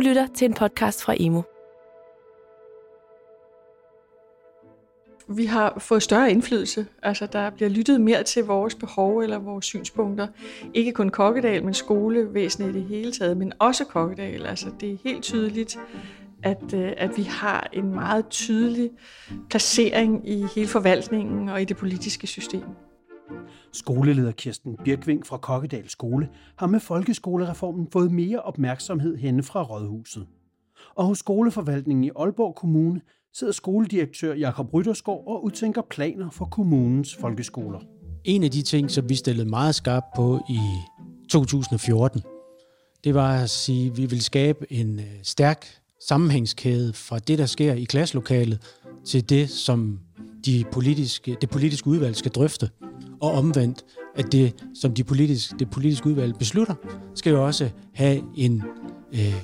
Du lytter til en podcast fra Emo. vi har fået større indflydelse. Altså, der bliver lyttet mere til vores behov eller vores synspunkter. Ikke kun Kokkedal, men skolevæsenet i det hele taget, men også Kokkedal. Altså, det er helt tydeligt, at, øh, at vi har en meget tydelig placering i hele forvaltningen og i det politiske system. Skoleleder Kirsten Birkving fra Kokkedal Skole har med folkeskolereformen fået mere opmærksomhed henne fra Rådhuset. Og hos skoleforvaltningen i Aalborg Kommune sidder skoledirektør Jakob Ryttersgaard og udtænker planer for kommunens folkeskoler. En af de ting, som vi stillede meget skarpt på i 2014, det var at sige, at vi vil skabe en øh, stærk sammenhængskæde fra det, der sker i klasselokalet, til det, som de politiske, det politiske udvalg skal drøfte. Og omvendt, at det, som de politiske, det politiske udvalg beslutter, skal jo også have en øh,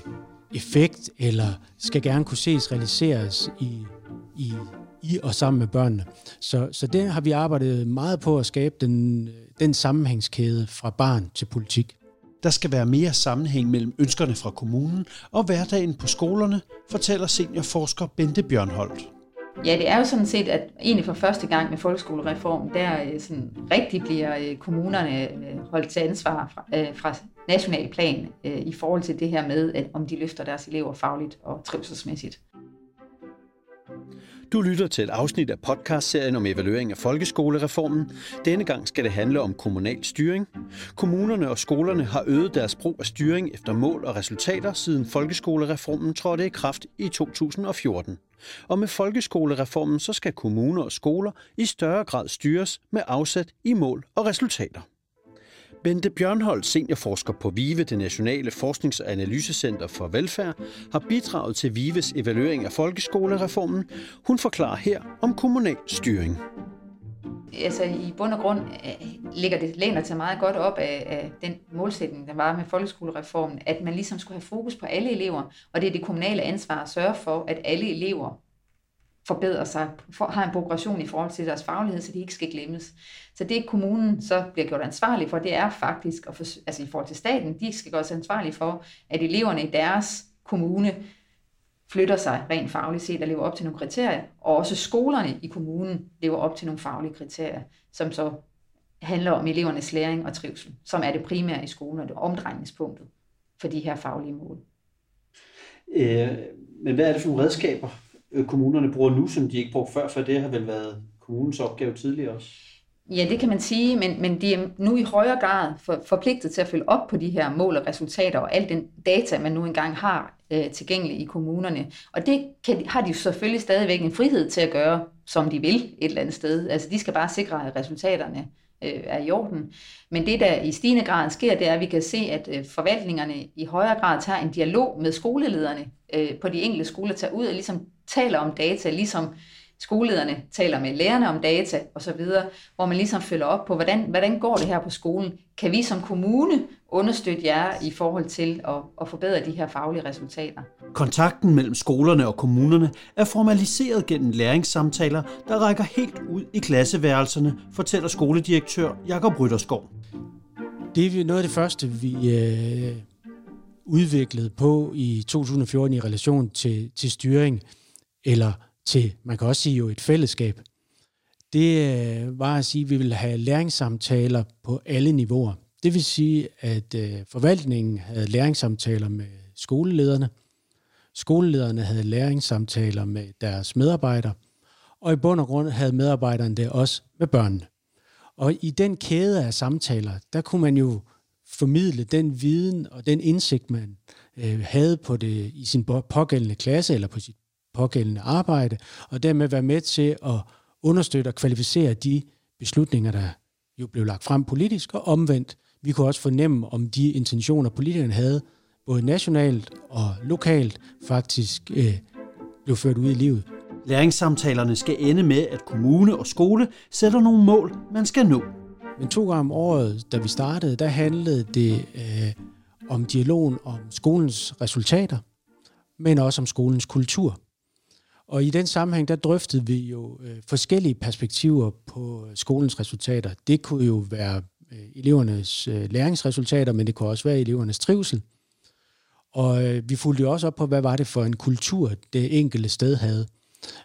effekt, eller skal gerne kunne ses realiseres i, i, i og sammen med børnene. Så, så det har vi arbejdet meget på at skabe den, den sammenhængskæde fra barn til politik. Der skal være mere sammenhæng mellem ønskerne fra kommunen og hverdagen på skolerne, fortæller seniorforsker Bente Bjørnholdt. Ja, det er jo sådan set, at egentlig for første gang med folkeskolereformen, der øh, sådan rigtig bliver øh, kommunerne øh, holdt til ansvar fra, fra national plan i forhold til det her med, at om de løfter deres elever fagligt og trivselsmæssigt. Du lytter til et afsnit af podcastserien om evaluering af folkeskolereformen. Denne gang skal det handle om kommunal styring. Kommunerne og skolerne har øget deres brug af styring efter mål og resultater siden folkeskolereformen trådte i kraft i 2014. Og med folkeskolereformen så skal kommuner og skoler i større grad styres med afsæt i mål og resultater. Bente Bjørnholdt, seniorforsker på VIVE, det Nationale Forsknings- og Analysecenter for Velfærd, har bidraget til VIVEs evaluering af folkeskolereformen. Hun forklarer her om kommunal styring. Altså i bund og grund øh, ligger det læner til meget godt op af, af den målsætning, der var med folkeskolereformen, at man ligesom skulle have fokus på alle elever, og det er det kommunale ansvar at sørge for, at alle elever forbedrer sig, for, har en progression i forhold til deres faglighed, så de ikke skal glemmes. Så det kommunen så bliver gjort ansvarlig for, det er faktisk, at for, altså i forhold til staten, de skal gøres ansvarlige for, at eleverne i deres kommune flytter sig rent fagligt set og lever op til nogle kriterier, og også skolerne i kommunen lever op til nogle faglige kriterier, som så handler om elevernes læring og trivsel, som er det primære i skolen og det omdrejningspunktet for de her faglige mål. Øh, men hvad er det for nogle redskaber, Øh, kommunerne bruger nu, som de ikke brugte før, for det har vel været kommunens opgave tidligere også? Ja, det kan man sige, men, men de er nu i højere grad for, forpligtet til at følge op på de her mål og resultater og al den data, man nu engang har øh, tilgængelig i kommunerne. Og det kan, har de jo selvfølgelig stadigvæk en frihed til at gøre, som de vil et eller andet sted. Altså de skal bare sikre, at resultaterne øh, er i orden. Men det, der i stigende grad sker, det er, at vi kan se, at øh, forvaltningerne i højere grad tager en dialog med skolelederne øh, på de enkelte skoler, tager ud og ligesom taler om data, ligesom skolelederne taler med lærerne om data osv., hvor man ligesom følger op på, hvordan, hvordan går det her på skolen? Kan vi som kommune understøtte jer i forhold til at, at forbedre de her faglige resultater? Kontakten mellem skolerne og kommunerne er formaliseret gennem læringssamtaler, der rækker helt ud i klasseværelserne, fortæller skoledirektør Jakob Rytterskov. Det er noget af det første, vi øh, udviklede på i 2014 i relation til, til styring eller til, man kan også sige jo et fællesskab, det øh, var at sige, at vi ville have læringssamtaler på alle niveauer. Det vil sige, at øh, forvaltningen havde læringssamtaler med skolelederne, skolelederne havde læringssamtaler med deres medarbejdere, og i bund og grund havde medarbejderne det også med børnene. Og i den kæde af samtaler, der kunne man jo formidle den viden og den indsigt, man øh, havde på det i sin pågældende klasse eller på sit pågældende arbejde, og dermed være med til at understøtte og kvalificere de beslutninger, der jo blev lagt frem politisk, og omvendt. Vi kunne også fornemme, om de intentioner, politikerne havde, både nationalt og lokalt, faktisk øh, blev ført ud i livet. Læringssamtalerne skal ende med, at kommune og skole sætter nogle mål, man skal nå. Men to gange om året, da vi startede, der handlede det øh, om dialogen om skolens resultater, men også om skolens kultur. Og i den sammenhæng, der drøftede vi jo øh, forskellige perspektiver på øh, skolens resultater. Det kunne jo være øh, elevernes øh, læringsresultater, men det kunne også være elevernes trivsel. Og øh, vi fulgte jo også op på, hvad var det for en kultur, det enkelte sted havde.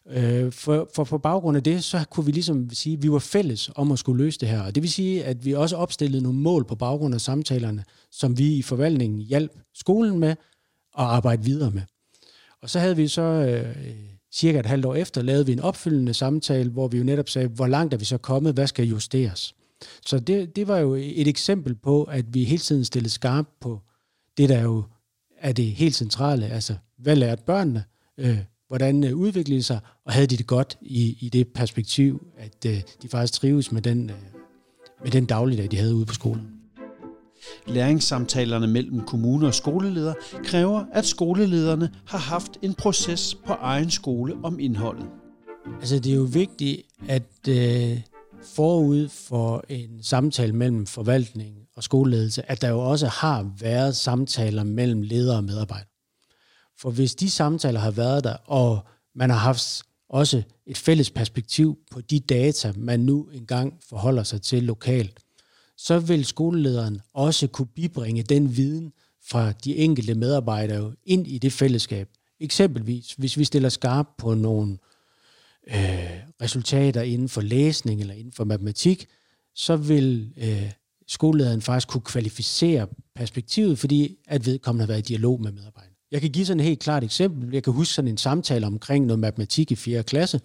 Øh, for, for på baggrund af det, så kunne vi ligesom sige, at vi var fælles om at skulle løse det her. Og det vil sige, at vi også opstillede nogle mål på baggrund af samtalerne, som vi i forvaltningen hjalp skolen med at arbejde videre med. Og så havde vi så øh, cirka et halvt år efter, lavede vi en opfølgende samtale, hvor vi jo netop sagde, hvor langt er vi så kommet, hvad skal justeres? Så det, det var jo et eksempel på, at vi hele tiden stillede skarpt på det, der jo er det helt centrale, altså hvad lærte børnene, øh, hvordan øh, udviklede de sig, og havde de det godt i, i det perspektiv, at øh, de faktisk trives med den, øh, med den dagligdag, de havde ude på skolen. Læringssamtalerne mellem kommuner og skoleleder kræver, at skolelederne har haft en proces på egen skole om indholdet. Altså det er jo vigtigt, at øh, forud for en samtale mellem forvaltning og skoleledelse, at der jo også har været samtaler mellem ledere og medarbejdere. For hvis de samtaler har været der, og man har haft også et fælles perspektiv på de data, man nu engang forholder sig til lokalt, så vil skolelederen også kunne bibringe den viden fra de enkelte medarbejdere ind i det fællesskab. Eksempelvis, hvis vi stiller skarp på nogle øh, resultater inden for læsning eller inden for matematik, så vil øh, skolelederen faktisk kunne kvalificere perspektivet, fordi at vedkommende har været i dialog med medarbejderne. Jeg kan give sådan et helt klart eksempel. Jeg kan huske sådan en samtale omkring noget matematik i 4. klasse,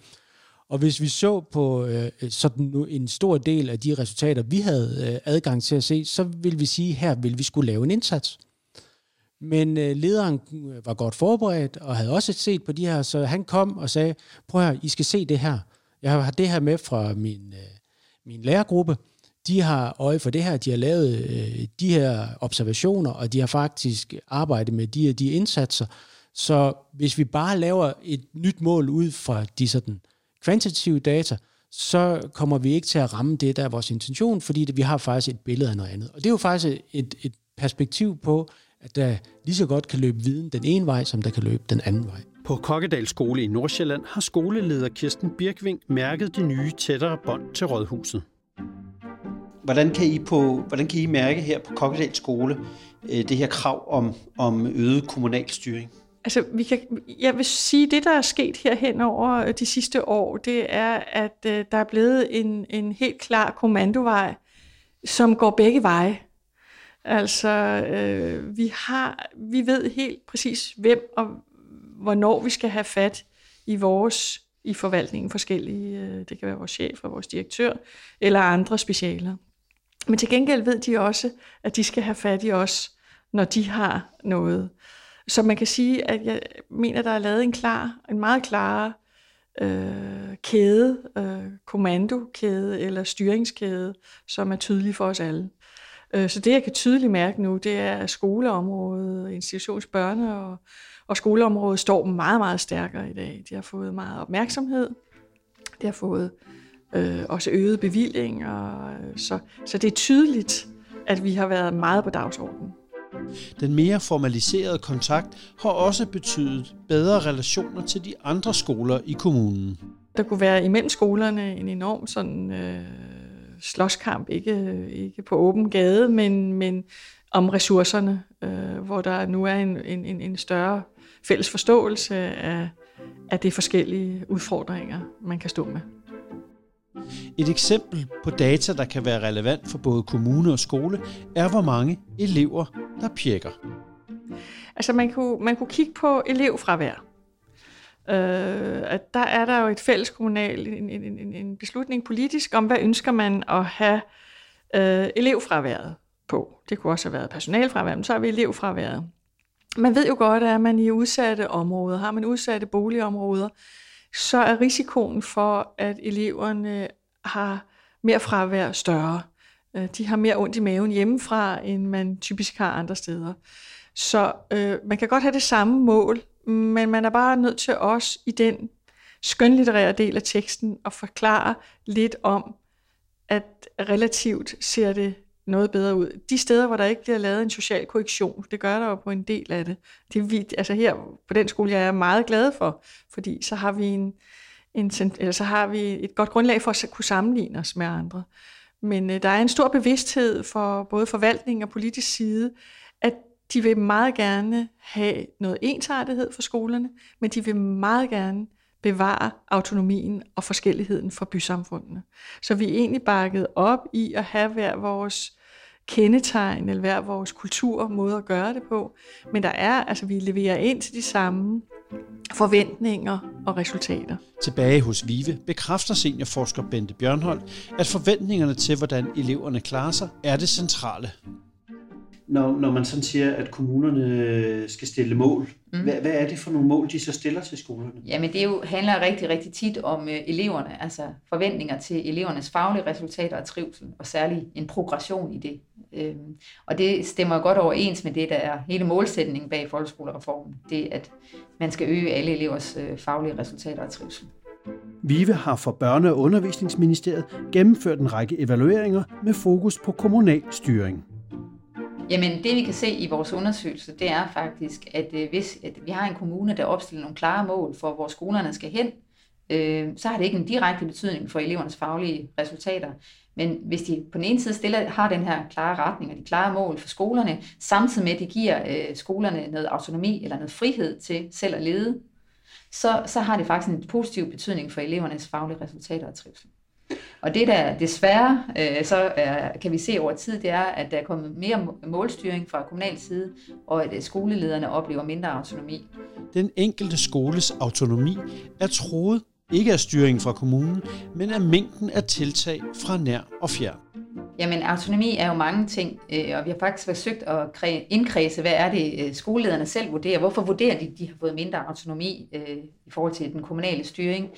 og hvis vi så på øh, øh sådan en stor del af de resultater, vi havde øh, adgang til at se, så vil vi sige, at her vil vi skulle lave en indsats. Men øh, lederen øh, var godt forberedt og havde også set på de her, så han kom og sagde, prøv her, I skal se det her. Jeg har det her med fra min, øh, min lærergruppe. De har øje for det her, de har lavet øh, de her observationer, og de har faktisk arbejdet med de her de indsatser. Så hvis vi bare laver et nyt mål ud fra de sådan kvantitative data, så kommer vi ikke til at ramme det, der er vores intention, fordi det, vi har faktisk et billede af noget andet. Og det er jo faktisk et, et perspektiv på, at der lige så godt kan løbe viden den ene vej, som der kan løbe den anden vej. På Kokkedal Skole i Nordsjælland har skoleleder Kirsten Birkving mærket de nye tættere bånd til rådhuset. Hvordan kan I, på, hvordan kan I mærke her på Kokkedal Skole øh, det her krav om, om øget kommunal styring? Altså, vi kan, jeg vil sige, det der er sket herhen over øh, de sidste år, det er, at øh, der er blevet en, en helt klar kommandovej, som går begge veje. Altså, øh, vi, har, vi ved helt præcis, hvem og hvornår vi skal have fat i vores i forvaltningen forskellige. Øh, det kan være vores chef og vores direktør, eller andre specialer. Men til gengæld ved de også, at de skal have fat i os, når de har noget. Så man kan sige, at jeg mener, der er lavet en klar, en meget klar øh, kæde, øh, kommandokæde eller styringskæde, som er tydelig for os alle. Øh, så det, jeg kan tydeligt mærke nu, det er, at skoleområdet, institutionsbørne og, og skoleområdet står meget, meget stærkere i dag. De har fået meget opmærksomhed. De har fået øh, også øget bevilling. Og, øh, så, så det er tydeligt, at vi har været meget på dagsordenen. Den mere formaliserede kontakt har også betydet bedre relationer til de andre skoler i kommunen. Der kunne være imellem skolerne en enorm sådan, øh, slåskamp, ikke, ikke på åben gade, men, men om ressourcerne, øh, hvor der nu er en, en, en større fælles forståelse af, af de forskellige udfordringer, man kan stå med. Et eksempel på data, der kan være relevant for både kommune og skole, er hvor mange elever, der pjekker. Altså man kunne, man kunne kigge på elevfravær. Øh, at der er der jo et fælles kommunal, en, en, en beslutning politisk om, hvad ønsker man at have øh, elevfraværet på. Det kunne også have været personalfravær, men så har vi elevfraværet. Man ved jo godt, at er man i udsatte områder, har man udsatte boligområder, så er risikoen for, at eleverne har mere fravær større. Øh, de har mere ondt i maven hjemmefra, end man typisk har andre steder. Så øh, man kan godt have det samme mål, men man er bare nødt til også i den skønlitterære del af teksten at forklare lidt om, at relativt ser det noget bedre ud. De steder, hvor der ikke bliver lavet en social korrektion, det gør der jo på en del af det. det er vi, altså her på den skole, jeg er meget glad for, fordi så har vi en, en eller så har vi et godt grundlag for at kunne sammenligne os med andre. Men øh, der er en stor bevidsthed for både forvaltning og politisk side, at De vil meget gerne have noget ensartethed for skolerne, men de vil meget gerne bevare autonomien og forskelligheden for bysamfundene. Så vi er egentlig bakket op i at have hver vores kendetegn, eller hver vores kultur, måde at gøre det på. Men der er, altså vi leverer ind til de samme forventninger og resultater. Tilbage hos VIVE bekræfter seniorforsker Bente Bjørnhold, at forventningerne til, hvordan eleverne klarer sig, er det centrale. Når, når man sådan siger, at kommunerne skal stille mål, mm. hvad, hvad er det for nogle mål, de så stiller til skolerne? Jamen det jo handler rigtig, rigtig tit om øh, eleverne, altså forventninger til elevernes faglige resultater og trivsel, og særligt en progression i det. Øhm, og det stemmer godt overens med det, der er hele målsætningen bag folkeskolereformen. Det at man skal øge alle elevers øh, faglige resultater og trivsel. VIVE har for Børne- og Undervisningsministeriet gennemført en række evalueringer med fokus på kommunal styring. Jamen det vi kan se i vores undersøgelse, det er faktisk, at øh, hvis at vi har en kommune, der opstiller nogle klare mål for, hvor skolerne skal hen, øh, så har det ikke en direkte betydning for elevernes faglige resultater. Men hvis de på den ene side stiller, har den her klare retning og de klare mål for skolerne, samtidig med at de giver øh, skolerne noget autonomi eller noget frihed til selv at lede, så, så har det faktisk en positiv betydning for elevernes faglige resultater og trivsel. Og det der desværre øh, så er, kan vi se over tid, det er, at der er kommet mere målstyring fra kommunal side, og at øh, skolelederne oplever mindre autonomi. Den enkelte skoles autonomi er troet ikke af styringen fra kommunen, men af mængden af tiltag fra nær og fjern. Jamen, autonomi er jo mange ting, øh, og vi har faktisk forsøgt at indkredse, hvad er det, øh, skolelederne selv vurderer. Hvorfor vurderer de, at de har fået mindre autonomi øh, i forhold til den kommunale styring?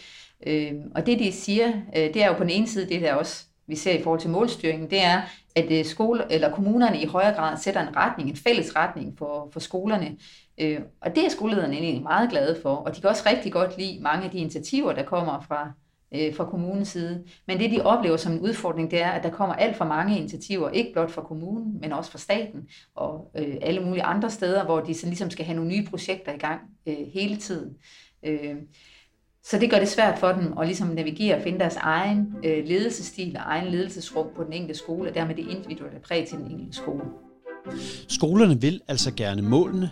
Og det, de siger, det er jo på den ene side, det der også vi ser i forhold til målstyringen, det er, at skole, eller kommunerne i højere grad sætter en retning, en fælles retning for, for skolerne. Øh, og det er skolelederne egentlig meget glade for, og de kan også rigtig godt lide mange af de initiativer, der kommer fra, øh, fra kommunens side. Men det, de oplever som en udfordring, det er, at der kommer alt for mange initiativer, ikke blot fra kommunen, men også fra staten og øh, alle mulige andre steder, hvor de så ligesom skal have nogle nye projekter i gang øh, hele tiden. Øh, så det gør det svært for dem at ligesom navigere og finde deres egen øh, ledelsesstil og egen ledelsesrum på den enkelte skole, og dermed det individuelle præg til den enkelte skole. Skolerne vil altså gerne målene,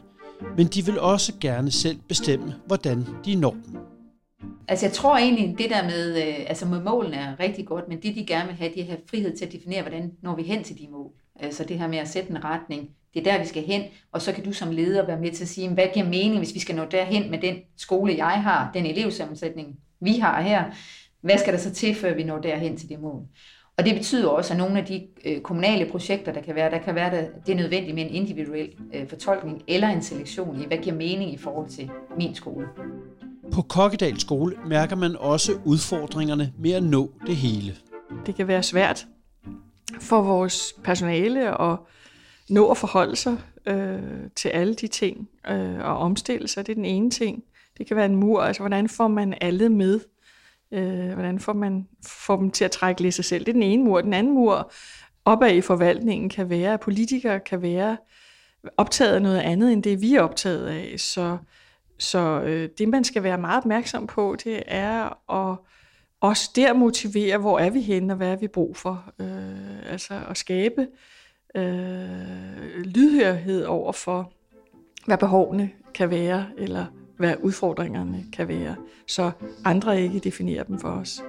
men de vil også gerne selv bestemme, hvordan de når dem. Altså jeg tror egentlig, det der med, øh, altså med målene er rigtig godt, men det de gerne vil have, de har frihed til at definere, hvordan når vi hen til de mål. Altså det her med at sætte en retning, det er der, vi skal hen, og så kan du som leder være med til at sige, hvad giver mening, hvis vi skal nå derhen med den skole, jeg har, den elevsammensætning, vi har her. Hvad skal der så til, før vi når derhen til det mål? Og det betyder også, at nogle af de øh, kommunale projekter, der kan være, der kan være, der, det er nødvendigt med en individuel øh, fortolkning eller en selektion i, hvad giver mening i forhold til min skole. På Kokkedal skole mærker man også udfordringerne med at nå det hele. Det kan være svært for vores personale at nå at forholde sig øh, til alle de ting øh, og omstille sig. Det er den ene ting. Det kan være en mur, altså hvordan får man alle med? Øh, hvordan får man får dem til at trække lidt sig selv? Det er den ene mur. Den anden mur opad i forvaltningen kan være, at politikere kan være optaget af noget andet, end det vi er optaget af. Så, så øh, det, man skal være meget opmærksom på, det er at også der motivere, hvor er vi henne, og hvad er vi brug for. Øh, altså at skabe øh, lydhørhed over for, hvad behovene kan være, eller hvad udfordringerne kan være, så andre ikke definerer dem for os.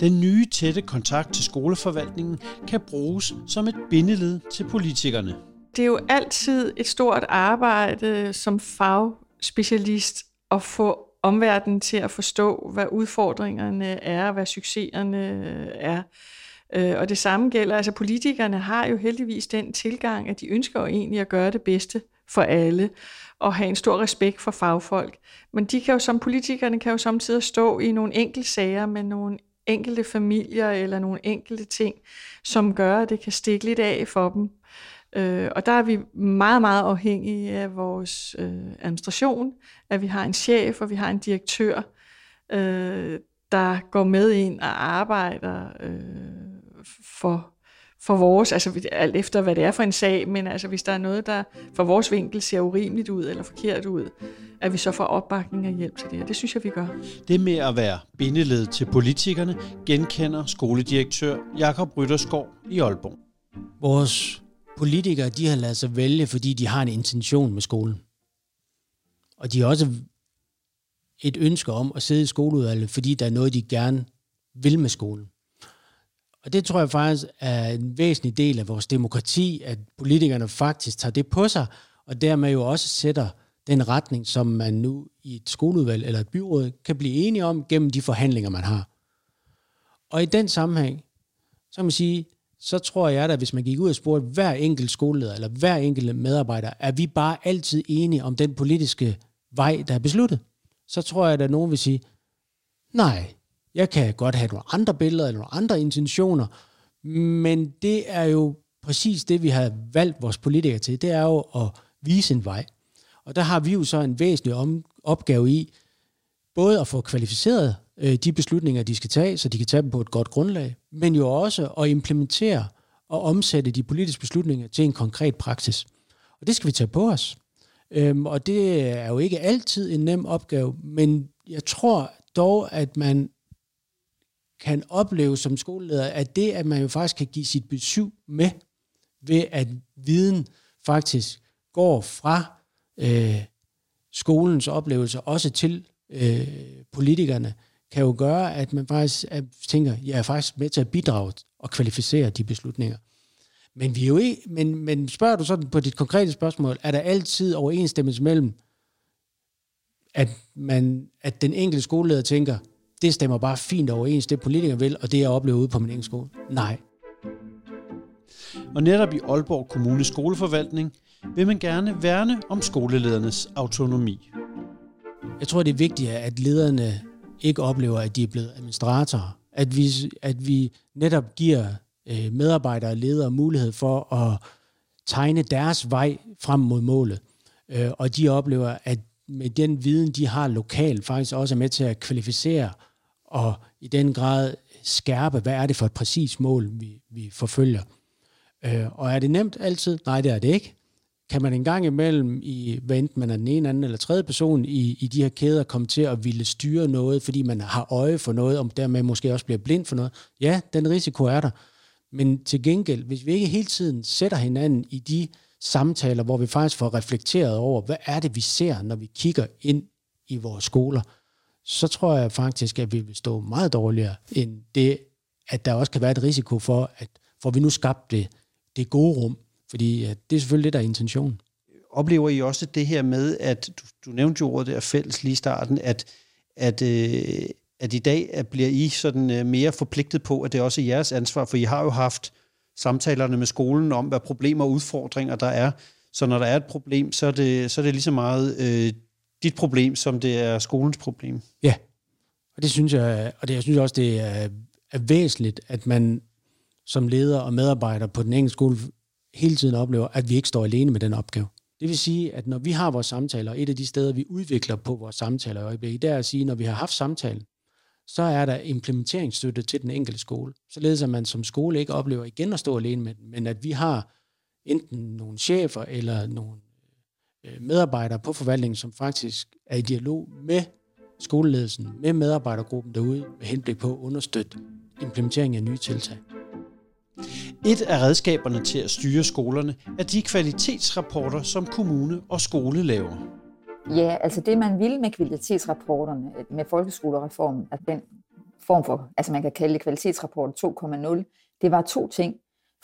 Den nye tætte kontakt til skoleforvaltningen kan bruges som et bindeled til politikerne. Det er jo altid et stort arbejde som fagspecialist at få omverdenen til at forstå, hvad udfordringerne er, hvad succeserne er. Øh, og det samme gælder, altså politikerne har jo heldigvis den tilgang, at de ønsker jo egentlig at gøre det bedste for alle og have en stor respekt for fagfolk. Men de kan jo som politikerne kan jo samtidig stå i nogle enkelte sager med nogle enkelte familier eller nogle enkelte ting, som gør, at det kan stikke lidt af for dem. Øh, og der er vi meget, meget afhængige af vores øh, administration, at vi har en chef og vi har en direktør, øh, der går med ind og arbejder øh, for for vores, altså alt efter hvad det er for en sag, men altså hvis der er noget, der for vores vinkel ser urimeligt ud eller forkert ud, at vi så får opbakning og hjælp til det, og det synes jeg, vi gør. Det med at være bindeled til politikerne genkender skoledirektør Jakob Rytterskov i Aalborg. Vores politikere, de har lavet sig vælge, fordi de har en intention med skolen. Og de har også et ønske om at sidde i skoleudvalget, fordi der er noget, de gerne vil med skolen. Og det tror jeg faktisk er en væsentlig del af vores demokrati, at politikerne faktisk tager det på sig, og dermed jo også sætter den retning, som man nu i et skoleudvalg eller et byråd kan blive enige om gennem de forhandlinger, man har. Og i den sammenhæng, så kan man sige, så tror jeg da, hvis man gik ud og spurgte hver enkelt skoleleder eller hver enkelt medarbejder, er vi bare altid enige om den politiske vej, der er besluttet? Så tror jeg, at nogen vil sige, nej, jeg kan godt have nogle andre billeder eller nogle andre intentioner, men det er jo præcis det, vi har valgt vores politikere til. Det er jo at vise en vej. Og der har vi jo så en væsentlig om, opgave i, både at få kvalificeret øh, de beslutninger, de skal tage, så de kan tage dem på et godt grundlag, men jo også at implementere og omsætte de politiske beslutninger til en konkret praksis. Og det skal vi tage på os. Øhm, og det er jo ikke altid en nem opgave, men jeg tror dog, at man kan opleve som skoleleder, at det, at man jo faktisk kan give sit besøg med, ved at viden faktisk går fra øh, skolens oplevelser også til øh, politikerne, kan jo gøre, at man faktisk at tænker, jeg er faktisk med til at bidrage og kvalificere de beslutninger. Men, vi er jo ikke, men, men spørger du sådan på dit konkrete spørgsmål, er der altid overensstemmelse mellem, at, man, at den enkelte skoleleder tænker, det stemmer bare fint overens, det politikere vil, og det jeg oplever ude på min egen skole? Nej. Og netop i Aalborg Kommune skoleforvaltning vil man gerne værne om skoleledernes autonomi. Jeg tror, det er vigtigt, at lederne ikke oplever, at de er blevet administratorer. At vi, at vi netop giver øh, medarbejdere og ledere mulighed for at tegne deres vej frem mod målet. Øh, og de oplever, at med den viden, de har lokalt, faktisk også er med til at kvalificere og i den grad skærpe, hvad er det for et præcis mål, vi, vi forfølger. Øh, og er det nemt altid? Nej, det er det ikke kan man en gang imellem, i, hvad enten man er den ene, anden eller tredje person i, i de her kæder, komme til at ville styre noget, fordi man har øje for noget, og dermed måske også bliver blind for noget. Ja, den risiko er der. Men til gengæld, hvis vi ikke hele tiden sætter hinanden i de samtaler, hvor vi faktisk får reflekteret over, hvad er det, vi ser, når vi kigger ind i vores skoler, så tror jeg faktisk, at vi vil stå meget dårligere end det, at der også kan være et risiko for, at får vi nu skabt det, det gode rum, fordi at det er selvfølgelig det, der er intentionen. Oplever I også det her med, at du, du nævnte jo ordet der fælles lige i starten, at, at, øh, at i dag at bliver I sådan øh, mere forpligtet på, at det også er jeres ansvar, for I har jo haft samtalerne med skolen om, hvad problemer og udfordringer der er. Så når der er et problem, så er det, så er det lige så meget øh, dit problem, som det er skolens problem. Ja, og det synes jeg, og det, jeg synes også, det er, er væsentligt, at man som leder og medarbejder på den enkelte skole hele tiden oplever, at vi ikke står alene med den opgave. Det vil sige, at når vi har vores samtaler, et af de steder, vi udvikler på vores samtaler i øjeblikket, det er at sige, at når vi har haft samtalen, så er der implementeringsstøtte til den enkelte skole. Således at man som skole ikke oplever igen at stå alene med den, men at vi har enten nogle chefer eller nogle medarbejdere på forvaltningen, som faktisk er i dialog med skoleledelsen, med medarbejdergruppen derude, med henblik på at understøtte implementering af nye tiltag. Et af redskaberne til at styre skolerne er de kvalitetsrapporter, som kommune og skole laver. Ja, altså det man ville med kvalitetsrapporterne, med folkeskolereformen, at den form for, altså man kan kalde det kvalitetsrapport 2.0, det var to ting.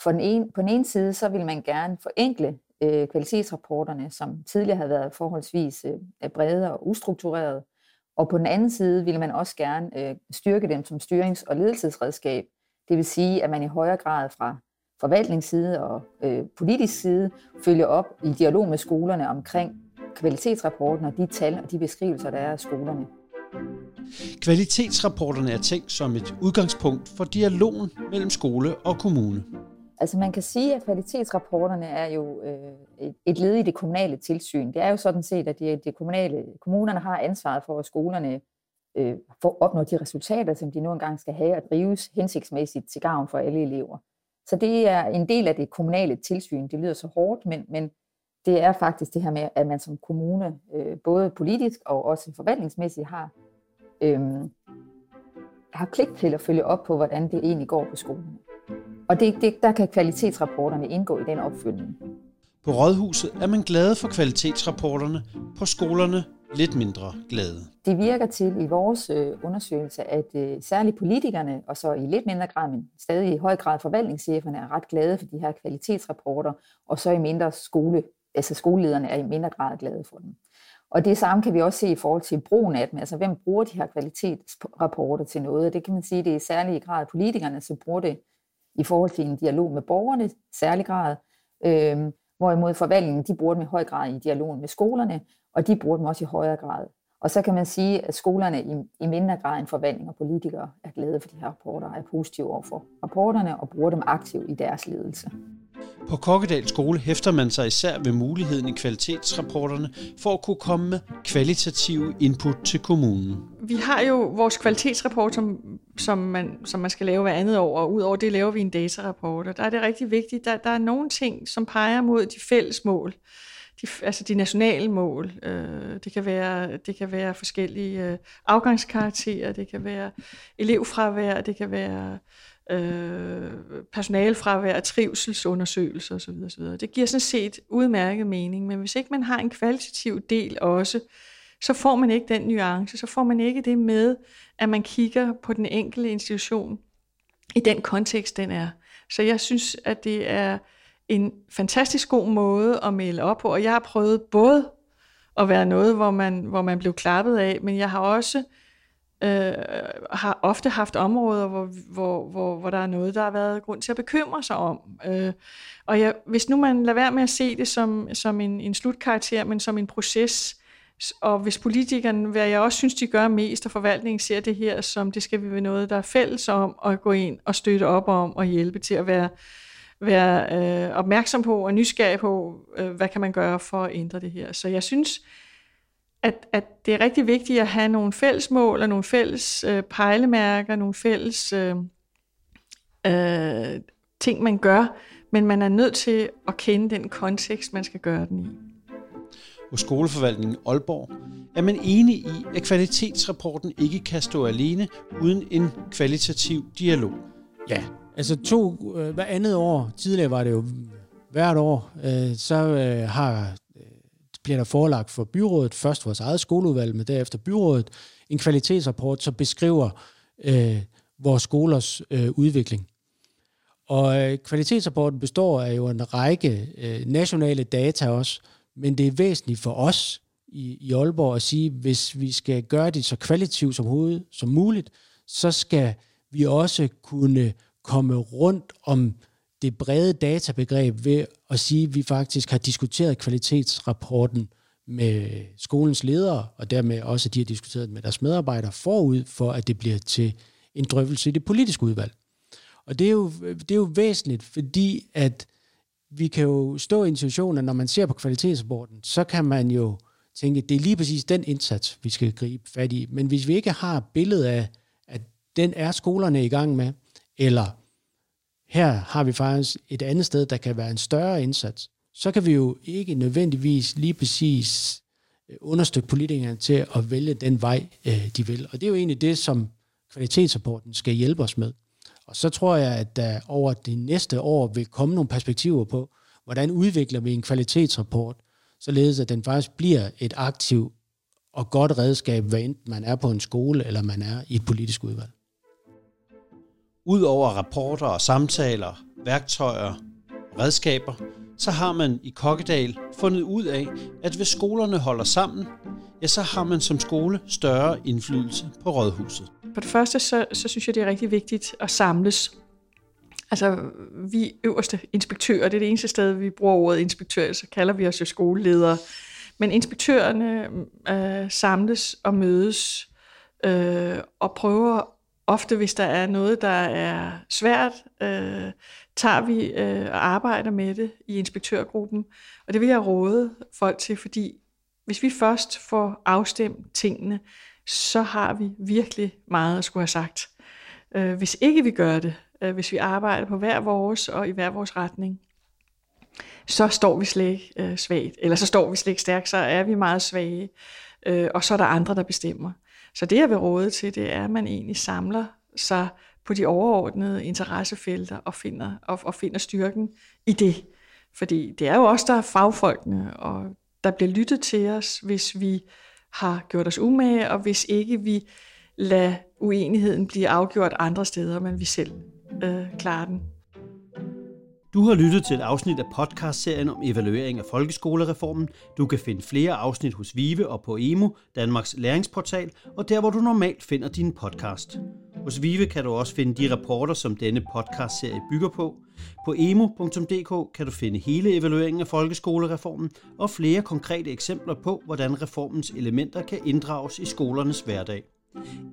For den ene, på den ene side, så ville man gerne forenkle øh, kvalitetsrapporterne, som tidligere havde været forholdsvis øh, øh, brede og ustrukturerede. Og på den anden side ville man også gerne øh, styrke dem som styrings- og ledelsesredskab. Det vil sige, at man i højere grad fra forvaltningsside og øh, politisk side følger op i dialog med skolerne omkring kvalitetsrapporten og de tal og de beskrivelser, der er af skolerne. Kvalitetsrapporterne er tænkt som et udgangspunkt for dialogen mellem skole og kommune. Altså man kan sige, at kvalitetsrapporterne er jo øh, et led i det kommunale tilsyn. Det er jo sådan set, at de, de kommunale, kommunerne har ansvaret for, at skolerne øh, får opnået de resultater, som de nu engang skal have og drives hensigtsmæssigt til gavn for alle elever. Så det er en del af det kommunale tilsyn. Det lyder så hårdt, men, men det er faktisk det her med, at man som kommune, øh, både politisk og også forvaltningsmæssigt, har, øh, har pligt til at følge op på, hvordan det egentlig går på skolen. Og det, det, der kan kvalitetsrapporterne indgå i den opfølgning. På Rådhuset er man glade for kvalitetsrapporterne, på skolerne lidt mindre glade. Det virker til i vores øh, undersøgelse, at øh, særligt politikerne, og så i lidt mindre grad, men stadig i høj grad forvaltningscheferne, er ret glade for de her kvalitetsrapporter, og så i mindre skole, altså skolelederne er i mindre grad glade for dem. Og det samme kan vi også se i forhold til brugen af dem. Altså, hvem bruger de her kvalitetsrapporter til noget? Det kan man sige, det er i særlig grad politikerne, som bruger det i forhold til en dialog med borgerne, i særlig grad. Øhm, hvorimod forvaltningen, de bruger dem i høj grad i dialogen med skolerne, og de bruger dem også i højere grad. Og så kan man sige, at skolerne i, i mindre grad end forvaltning og politikere er glade for de her rapporter, er positive over for rapporterne og bruger dem aktivt i deres ledelse. På Kokkedal Skole hæfter man sig især ved muligheden i kvalitetsrapporterne for at kunne komme med kvalitative input til kommunen. Vi har jo vores kvalitetsrapport, som, som, man, som man skal lave hver andet år, og udover det laver vi en datarapport. Og der er det rigtig vigtigt, der, der er nogle ting, som peger mod de fælles mål de, altså de nationale mål. Øh, det, kan være, det kan være forskellige øh, afgangskarakterer, det kan være elevfravær, det kan være øh, personalfravær, trivselsundersøgelser osv. osv. Det giver sådan set udmærket mening, men hvis ikke man har en kvalitativ del også, så får man ikke den nuance, så får man ikke det med, at man kigger på den enkelte institution i den kontekst, den er. Så jeg synes, at det er en fantastisk god måde at melde op på, og jeg har prøvet både at være noget, hvor man, hvor man blev klappet af, men jeg har også øh, har ofte haft områder, hvor, hvor, hvor, hvor der er noget, der har været grund til at bekymre sig om. Øh, og jeg, hvis nu man lader være med at se det som, som en, en slutkarakter, men som en proces, og hvis politikerne, hvad jeg også synes, de gør mest, og forvaltningen ser det her som, det skal vi være noget, der er fælles om, at gå ind og støtte op om og hjælpe til at være være øh, opmærksom på og nysgerrig på, øh, hvad kan man gøre for at ændre det her. Så jeg synes, at, at det er rigtig vigtigt at have nogle fælles mål og nogle fælles øh, pejlemærker, nogle fælles øh, øh, ting, man gør, men man er nødt til at kende den kontekst, man skal gøre den i. Hos skoleforvaltningen Aalborg er man enig i, at kvalitetsrapporten ikke kan stå alene uden en kvalitativ dialog. Ja, Altså to, øh, hver andet år, tidligere var det jo hvert år, øh, så øh, har, bliver der forelagt for byrådet, først vores eget skoleudvalg, men derefter byrådet, en kvalitetsrapport, som beskriver øh, vores skolers øh, udvikling. Og øh, kvalitetsrapporten består af jo en række øh, nationale data også, men det er væsentligt for os i, i Aalborg at sige, hvis vi skal gøre det så kvalitativt som, hovedet, som muligt, så skal vi også kunne komme rundt om det brede databegreb ved at sige, at vi faktisk har diskuteret kvalitetsrapporten med skolens ledere, og dermed også, at de har diskuteret med deres medarbejdere forud for, at det bliver til en drøftelse i det politiske udvalg. Og det er jo, det er jo væsentligt, fordi at vi kan jo stå i en situation, at når man ser på kvalitetsrapporten, så kan man jo tænke, at det er lige præcis den indsats, vi skal gribe fat i. Men hvis vi ikke har billedet af, at den er skolerne i gang med, eller her har vi faktisk et andet sted, der kan være en større indsats, så kan vi jo ikke nødvendigvis lige præcis øh, understøtte politikerne til at vælge den vej, øh, de vil. Og det er jo egentlig det, som kvalitetsrapporten skal hjælpe os med. Og så tror jeg, at der over de næste år vil komme nogle perspektiver på, hvordan udvikler vi en kvalitetsrapport, således at den faktisk bliver et aktivt og godt redskab, hvad enten man er på en skole, eller man er i et politisk udvalg. Udover rapporter og samtaler, værktøjer og redskaber, så har man i Kokkedal fundet ud af, at hvis skolerne holder sammen, ja, så har man som skole større indflydelse på rådhuset. For det første, så, så synes jeg, det er rigtig vigtigt at samles. Altså, vi øverste inspektører, det er det eneste sted, vi bruger ordet inspektør, så kalder vi os jo skoleledere. Men inspektørerne øh, samles og mødes øh, og prøver ofte, hvis der er noget, der er svært, øh, tager vi øh, og arbejder med det i inspektørgruppen. Og det vil jeg råde folk til, fordi hvis vi først får afstemt tingene, så har vi virkelig meget at skulle have sagt. Øh, hvis ikke vi gør det, øh, hvis vi arbejder på hver vores og i hver vores retning, så står vi slet ikke øh, svagt, eller så står vi slet ikke stærkt, så er vi meget svage, øh, og så er der andre, der bestemmer. Så det, jeg vil råde til, det er, at man egentlig samler sig på de overordnede interessefelter og finder, og, og finder styrken i det. Fordi det er jo også der er fagfolkene, og der bliver lyttet til os, hvis vi har gjort os umage, og hvis ikke vi lader uenigheden blive afgjort andre steder, men vi selv øh, klarer den. Du har lyttet til et afsnit af podcastserien om evaluering af folkeskolereformen. Du kan finde flere afsnit hos Vive og på Emo, Danmarks læringsportal, og der hvor du normalt finder din podcast. Hos Vive kan du også finde de rapporter, som denne podcastserie bygger på. På emo.dk kan du finde hele evalueringen af folkeskolereformen og flere konkrete eksempler på, hvordan reformens elementer kan inddrages i skolernes hverdag.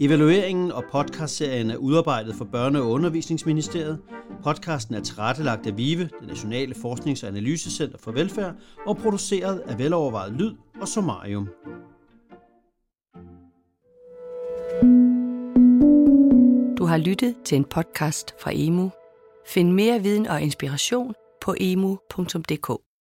Evalueringen og podcastserien er udarbejdet for Børne- og Undervisningsministeriet. Podcasten er tilrettelagt af VIVE, det Nationale Forsknings- og Analysecenter for Velfærd, og produceret af velovervejet lyd og Somarium. Du har lyttet til en podcast fra Emu. Find mere viden og inspiration på emu.dk.